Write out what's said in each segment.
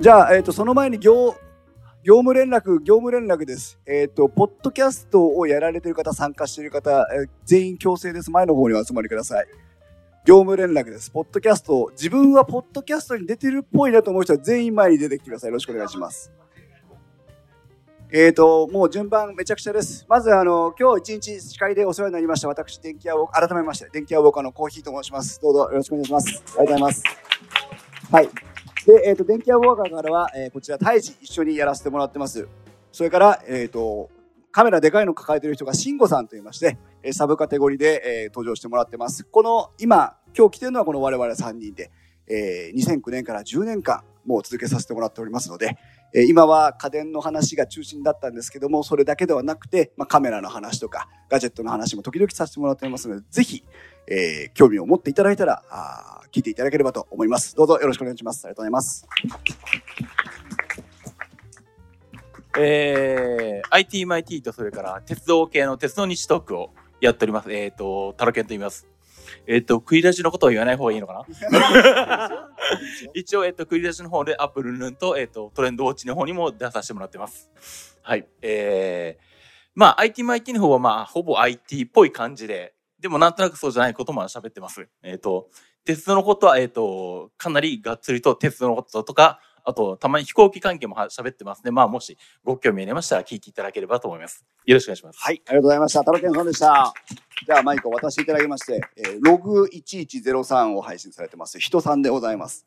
じゃあ、えっ、と、その前に業、業務連絡、業務連絡です。えっ、と、ポッドキャストをやられてる方、参加している方、えー全員強制です。前の方にお集まりください。業務連絡です。ポッドキャスト、自分はポッドキャストに出てるっぽいなと思う人は全員前に出てきてください。よろしくお願いします。えっ、と、もう順番めちゃくちゃです。まず、あの、今日一日司会でお世話になりました。私、電気屋を、改めまして、電気屋ウォーカーのコーヒーと申します。どうぞよろしくお願いします。ありがとうございます。はい。で、えっ、と、電気屋ウォーカーからは、えーこちら、胎児一緒にやらせてもらってます。それから、えっ、と、カメラでかいの抱えてる人が慎吾さんと言いまして、えサブカテゴリーで、え登場してもらってます。この、今、今日来てるのはこの我々3人で、え2009年から10年間、もう続けさせてもらっておりますので、え今は家電の話が中心だったんですけども、それだけではなくて、まあ、カメラの話とか、ガジェットの話も時々させてもらっておりますので、ぜひ、えー興味を持っていただいたら、あー聞いていただければと思います。どうぞよろしくお願いします。ありがとうございます。えー、ITMIT とそれから鉄道系の鉄道日トークをやっております。えっ、と、タロケンと言います。えっ、と、クイラジのことを言わない方がいいのかな？一応、えっ、と、クイラジの方でアップルルンと、えっ、と、トレンドウォッチの方にも出させてもらってます。はい。えー、まあ、ITMIT の方はまあ、ほぼ IT っぽい感じで、でもなんとなくそうじゃないことも喋ってます。えっ、と、鉄道のことは、えっ、と、かなりがっつりと鉄道のこととか、あと、たまに飛行機関係もは喋ってますね。まあ、もしご興味ありましたら聞いていただければと思います。よろしくお願いします。はい、ありがとうございました。タロケンさんでした。じゃあ、マイクを渡していただきまして、えーログ1103を配信されてます。人さんでございます。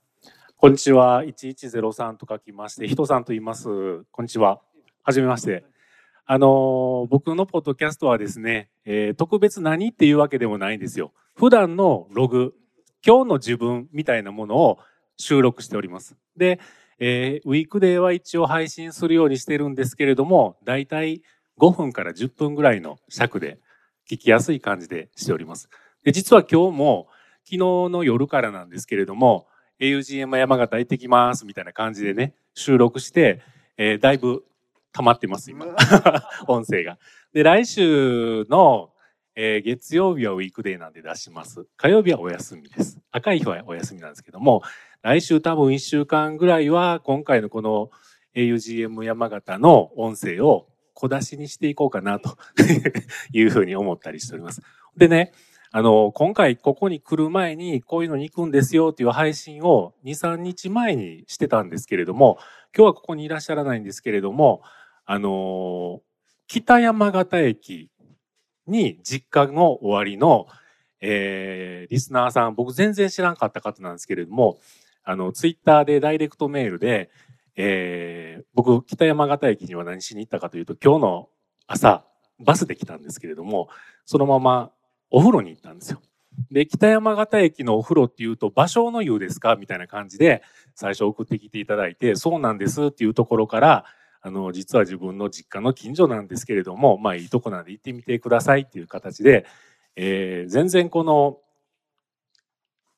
こんにちは。1103と書きまして、人さんと言います。こんにちは。はじめまして。あの僕のポッドキャストはですね、えー特別何っていうわけでもないんですよ。普段のログ、今日の自分みたいなものを収録しております。で、えーウィークデーは一応配信するようにしてるんですけれども、だいたい5分から10分ぐらいの尺で聞きやすい感じでしております。で、実は今日も昨日の夜からなんですけれども、AUGM 山形行ってきますみたいな感じでね、収録して、えーだいぶ溜まってます、今。音声が。で、来週の、えー月曜日はウィークデーなんで出します。火曜日はお休みです。赤い日はお休みなんですけども、来週多分1週間ぐらいは今回のこの AUGM 山形の音声を小出しにしていこうかなと いうふうに思ったりしております。でね、あの、今回ここに来る前にこういうのに行くんですよっていう配信を2、3日前にしてたんですけれども、今日はここにいらっしゃらないんですけれども、あの、北山形駅に実家の終わりの、えーリスナーさん、僕全然知らんかった方なんですけれども、あの、ツイッターでダイレクトメールで、えー僕、北山形駅には何しに行ったかというと、今日の朝、バスで来たんですけれども、そのままお風呂に行ったんですよ。で、北山形駅のお風呂っていうと、場所の湯ですか？みたいな感じで、最初送ってきていただいて、そうなんですっていうところから、あの、実は自分の実家の近所なんですけれども、まあいいとこなんで行ってみてくださいっていう形で、えー全然この、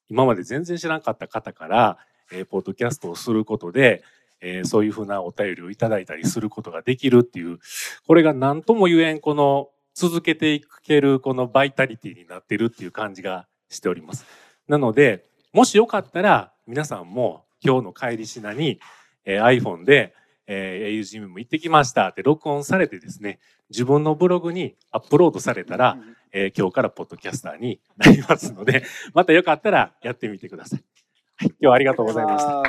今まで全然知らなかった方から、えーポッドキャストをすることで、えーそういうふうなお便りをいただいたりすることができるっていう、これが何とも言えん、この続けていけるこのバイタリティになってるっていう感じがしております。なので、もしよかったら皆さんも今日の帰りしなに、えー iPhone で、えー au も行ってきましたって録音されてですね、自分のブログにアップロードされたら、えー今日からポッドキャスターになりますので、またよかったらやってみてください。はい、今日はありがとうございました。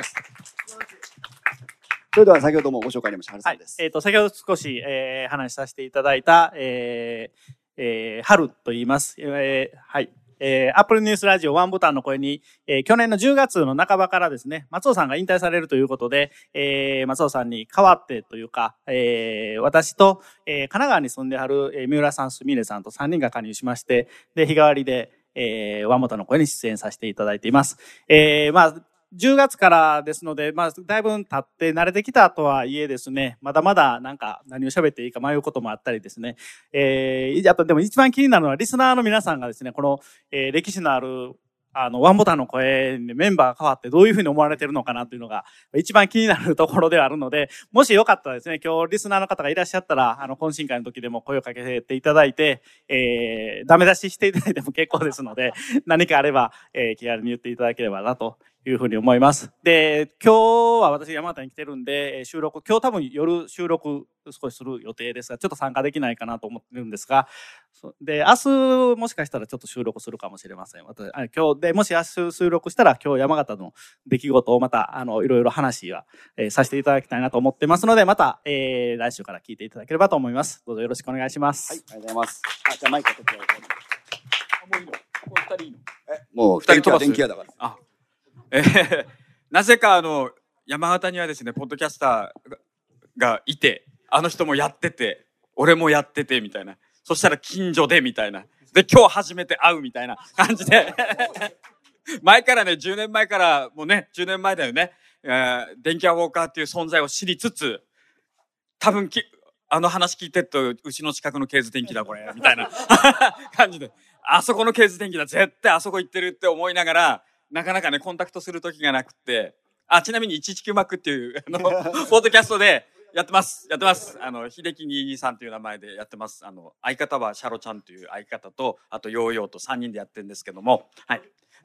それでは先ほどもご紹介ありました、はいんです。。えっ、と、先ほど少し、えー話させていただいた、えーえー春と言います。えーはい。えー、Apple News ラジオワンボタンの声に、えー去年の10月の半ばからですね、松尾さんが引退されるということで、えー松尾さんに代わってというか、えー私と、えー神奈川に住んである、えー三浦さん、すみれさんと3人が加入しまして、で、日替わりで、えーワンボタンの声に出演させていただいています。えーまあ、10月からですので、まあ、だいぶ経って慣れてきたとはいえですね、まだまだなんか何を喋っていいか迷うこともあったりですね、えー、やっぱでも一番気になるのはリスナーの皆さんがですね、この、えー歴史のあるあの、ワンボタンの声にメンバーが変わってどういうふうに思われてるのかなというのが一番気になるところではあるので、もしよかったらですね、今日リスナーの方がいらっしゃったら、あの、懇親会の時でも声をかけていただいて、えー、ダメ出ししていただいても結構ですので、何かあれば、えー、気軽に言っていただければなというふうに思います。で、今日は私山形に来てるんで、えー収録、今日多分夜収録少しする予定ですが、ちょっと参加できないかなと思ってるんですが、そで、明日もしかしたらちょっと収録するかもしれません。私あ今日で、もし明日収録したら今日山形の出来事をまた、あの、いろいろ話は、えーさせていただきたいなと思ってますので、また、えー来週から聞いていただければと思います。どうぞよろしくお願いします。はい、ありがとうございます。あ、じゃあマイク取ってもういいのもう二人いいのえ、もう二人飛ばす電気屋だから。あ、えーなぜかあの山形にはですねポッドキャスターがいてあの人もやってて俺もやっててみたいな。そしたら近所でみたいな。で今日初めて会うみたいな感じで。前からね10年前からもうね10年前だよね、えー電気屋ウォーカーっていう存在を知りつつ多分きあの話聞いてるとうちの近くのケーズ電気だこれみたいな。感じで。あそこのケーズ電気だ絶対あそこ行ってるって思いながらなかなかねコンタクトする時がなくってあちなみに119マックっていうあのポッドキャストでやってます。やってます。あの秀樹22さんという名前でやってます。あの相方はシャロちゃんという相方とあとヨーヨーと3人でやってるんですけども。はい。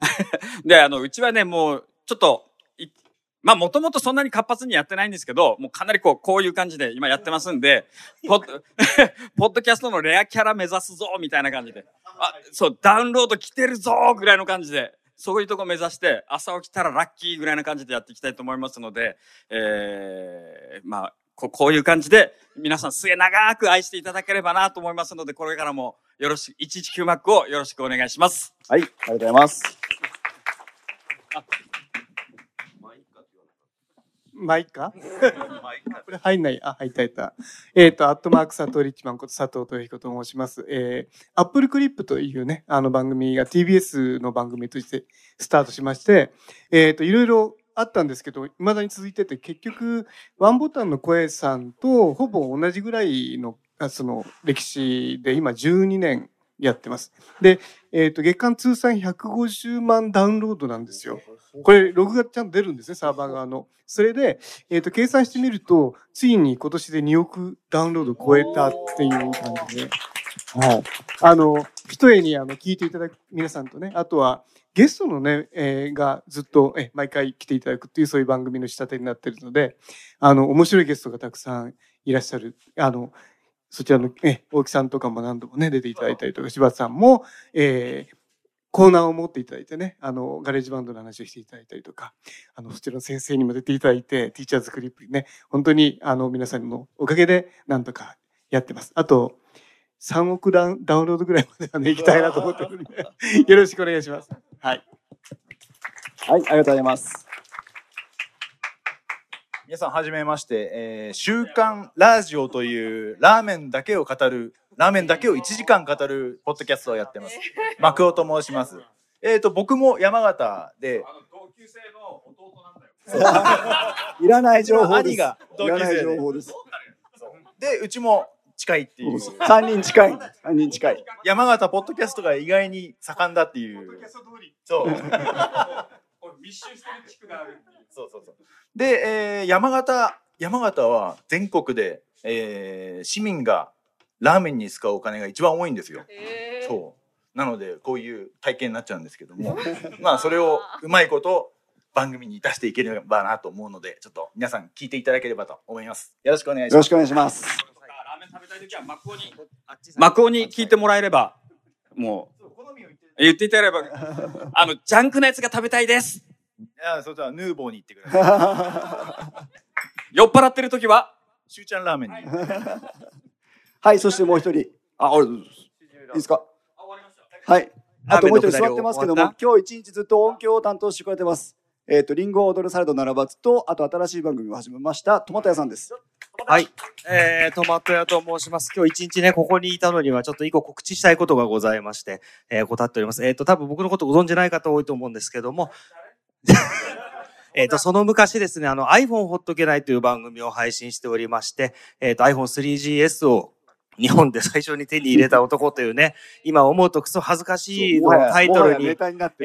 であのうちはねもうちょっといまあもともとそんなに活発にやってないんですけどもうかなりこうこういう感じで今やってますんでポッド ポッドキャストのレアキャラ目指すぞみたいな感じで。あそうダウンロード来てるぞぐらいの感じでそういうとこ目指して朝起きたらラッキーぐらいな感じでやっていきたいと思いますので、えー、まあここういう感じで皆さん末永く愛していただければなと思いますのでこれからもよろしく119マックをよろしくお願いします。はい、ありがとうございます。マイカこれ入んない。あ、入った入った。えっ、と、アットマーク佐藤リッチマンこと佐藤豊彦と申します。えー、アップルクリップというね、あの番組が TBS の番組としてスタートしまして、えっ、と、いろいろあったんですけど、未だに続いてて、結局、ワンボタンの声さんとほぼ同じぐらいの、あその、歴史で、今12年やってます。で、えっ、と、月間通算150万ダウンロードなんですよ。これ、ログがちゃんと出るんですね、サーバー側の。それで、えっ、と、計算してみると、ついに今年で2億ダウンロード超えたっていう感じで、はい。あの、一重にあの聞いていただく皆さんとね、あとは、ゲストのね、えーがずっと、え、毎回来ていただくっていうそういう番組の仕立てになってるので、あの、面白いゲストがたくさんいらっしゃる。あの、そちらの、え、大木さんとかも何度もね、出ていただいたりとか、柴田さんも、えーコーナーを持っていただいてね、あの、ガレージバンドの話をしていただいたりとか、あの、そちらの先生にも出ていただいて、ティーチャーズクリップね、本当に、あの、皆さんのおかげで、なんとかやってます。あと、3億ダウンダウンロードぐらいまではね、行きたいなと思ってるんで、よろしくお願いします。はい。はい、ありがとうございます。皆さんはじめまして、えー週刊ラジオというラーメンだけを語るラーメンだけを1時間語るポッドキャストをやってます。マクオと申します。えっ、と僕も山形で。同級生の弟なんだよ。いらない情報です。兄が同いらない級生で情報です。でうちも近いっていう。三人近い。三人近い。山形ポッドキャストが意外に盛んだっていう。そう密集してる地区があるっていう。そうそうそう。で、えー山形山形は全国で、えー市民がラーメンに使うお金が一番多いんですよ。そう。なのでこういう体験になっちゃうんですけども まあそれをうまいこと番組に出していければなと思うのでちょっと皆さん聞いていただければと思います。よろしくお願いします。よろしくお願いします。ラーメン食べたい時はマクオにマクオに聞いてもらえればもう。言って。いただければ。あのジャンクなやつが食べたいです。いやそれではヌーボーに行ってください 酔っ払ってる時は？しゅうちゃんラーメンに はい、そしてもう一人。あ、あれ、いいですか？はい。あともう一人座ってますけども、今日一日ずっと音響を担当してくれてます。えっ、と、リンゴを踊るサラダ並ばずと、あと新しい番組を始めました、トマト屋さんです。はい。えー、トマト屋と申します。今日一日ね、ここにいたのにはちょっと一個告知したいことがございまして、えー、答っております。えっ、と、多分僕のことご存じない方多いと思うんですけども、えっと、その昔ですね、あの iPhone ほっとけないという番組を配信しておりまして、えっ、と iPhone3GS を日本で最初に手に入れた男というね、今思うとクソ恥ずかしいタイトルに。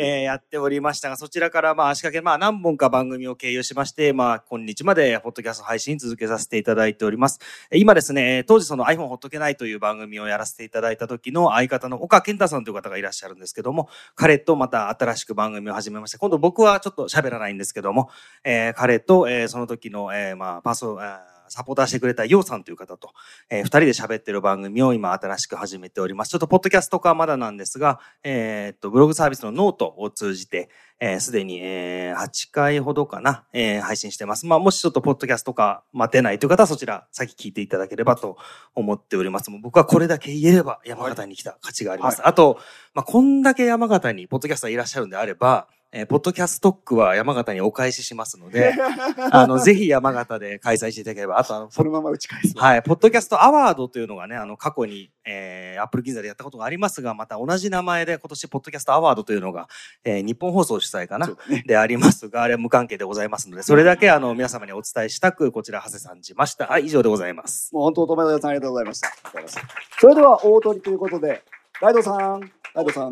えーやっておりましたが、そちらからまあ足掛け、まあ何本か番組を経由しまして、まあ今日までポッドキャスト配信続けさせていただいております。えー今ですね、当時その iPhone ほっとけないという番組をやらせていただいた時の相方の岡健太さんという方がいらっしゃるんですけども、彼とまた新しく番組を始めまして、今度僕はちょっと喋らないんですけども、えー彼と、えーその時の、えーまあパーソ、えーサポーターしてくれたヨウさんという方と、えー二人で喋ってる番組を今新しく始めております。ちょっとポッドキャスト化はまだなんですが、えーっと、ブログサービスのノートを通じて、えーすでに、えー8回ほどかな、えー配信してます。まあ、もしちょっとポッドキャスト化待てないという方はそちら先聞いていただければと思っております。もう僕はこれだけ言えれば山形に来た価値があります。あと、まあ、こんだけ山形にポッドキャスターいらっしゃるんであれば、えー Podcastock は山形にお返ししますので、あの、ぜひ山形で開催していただければ、あとあの、そのまま打ち返す。はい。ポッドキャストアワードというのがね、あの、過去に、えー、アップル銀座でやったことがありますが、また同じ名前で今年、ポッドキャストアワードというのが、えー、日本放送主催かなね。でありますが、あれは無関係でございますので、それだけ、あの、皆様にお伝えしたく、こちら、長谷さんじました。はい、以上でございます。もう本当、友達さんありがとうございました。ありがとうございますそれでは、大鳥ということで、ライドさん、ライドさん。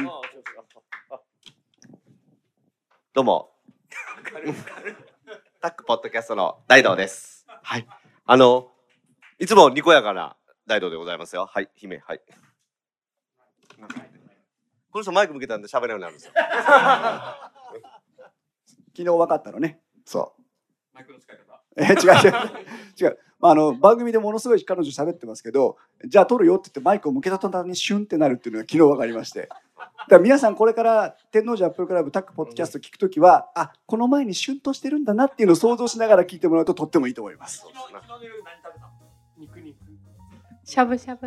どうも。タックポッドキャストの大道です。はい。あの、いつもにこやかな大道でございますよ。はい、姫、はい。この人マイク向けたんで喋れるようになるんですよ。昨日分かったのね。そう。え違う違う違う、まあ、あの番組でものすごい彼女喋ってますけどじゃあ撮るよって言ってマイクを向けた途端にシュンってなるっていうのが昨日分かりましてだから皆さんこれから天王寺アップルクラブタックポッドキャスト聞くときはあこの前にシュンとしてるんだなっていうのを想像しながら聞いてもらうととってもいいと思います肉肉。しゃぶしゃぶ。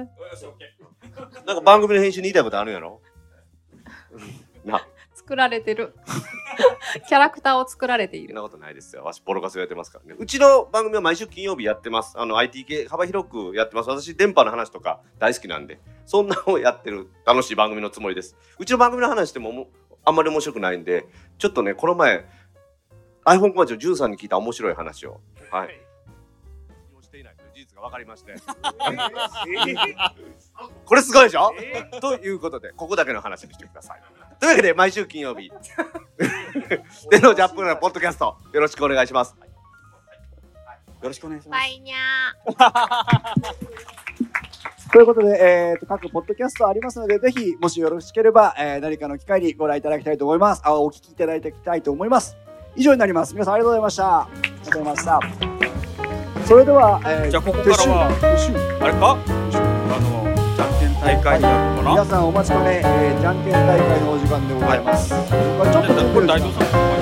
なんか番組の編集に言いたいことあるんやろ？な、作られてる。キャラクターを作られている。そんなことないですよ。わし、ボロカスやってますからね。うちの番組は毎週金曜日やってます。あの、IT 系幅広くやってます。私、電波の話とか大好きなんで、そんなのをやってる楽しい番組のつもりです。うちの番組の話してももうあんまり面白くないんで、ちょっとね、この前、iPhone コマーチを13に聞いた面白い話を。はい。利用していないという事実が分かりまして。これすごいでしょ、ということで、ここだけの話にしてください。というわけで、毎週金曜日、天王寺アップルのポッドキャスト、よろしくお願いします。よろしくお願いします。バイニャということで、えー、と各ポッドキャストありますのでぜひもしよろしければ、えー何かの機会にご覧いただきたいと思います。あお聞きいただいていきたいと思います。以上になります。皆さんありがとうございました。ありがとうございました。それでは、えーじゃあここからはあれか？あの、大会になるのかな？皆さんお待ちかね、えーじゃんけん大会のお時間でございます。これちょっとこれ大道さん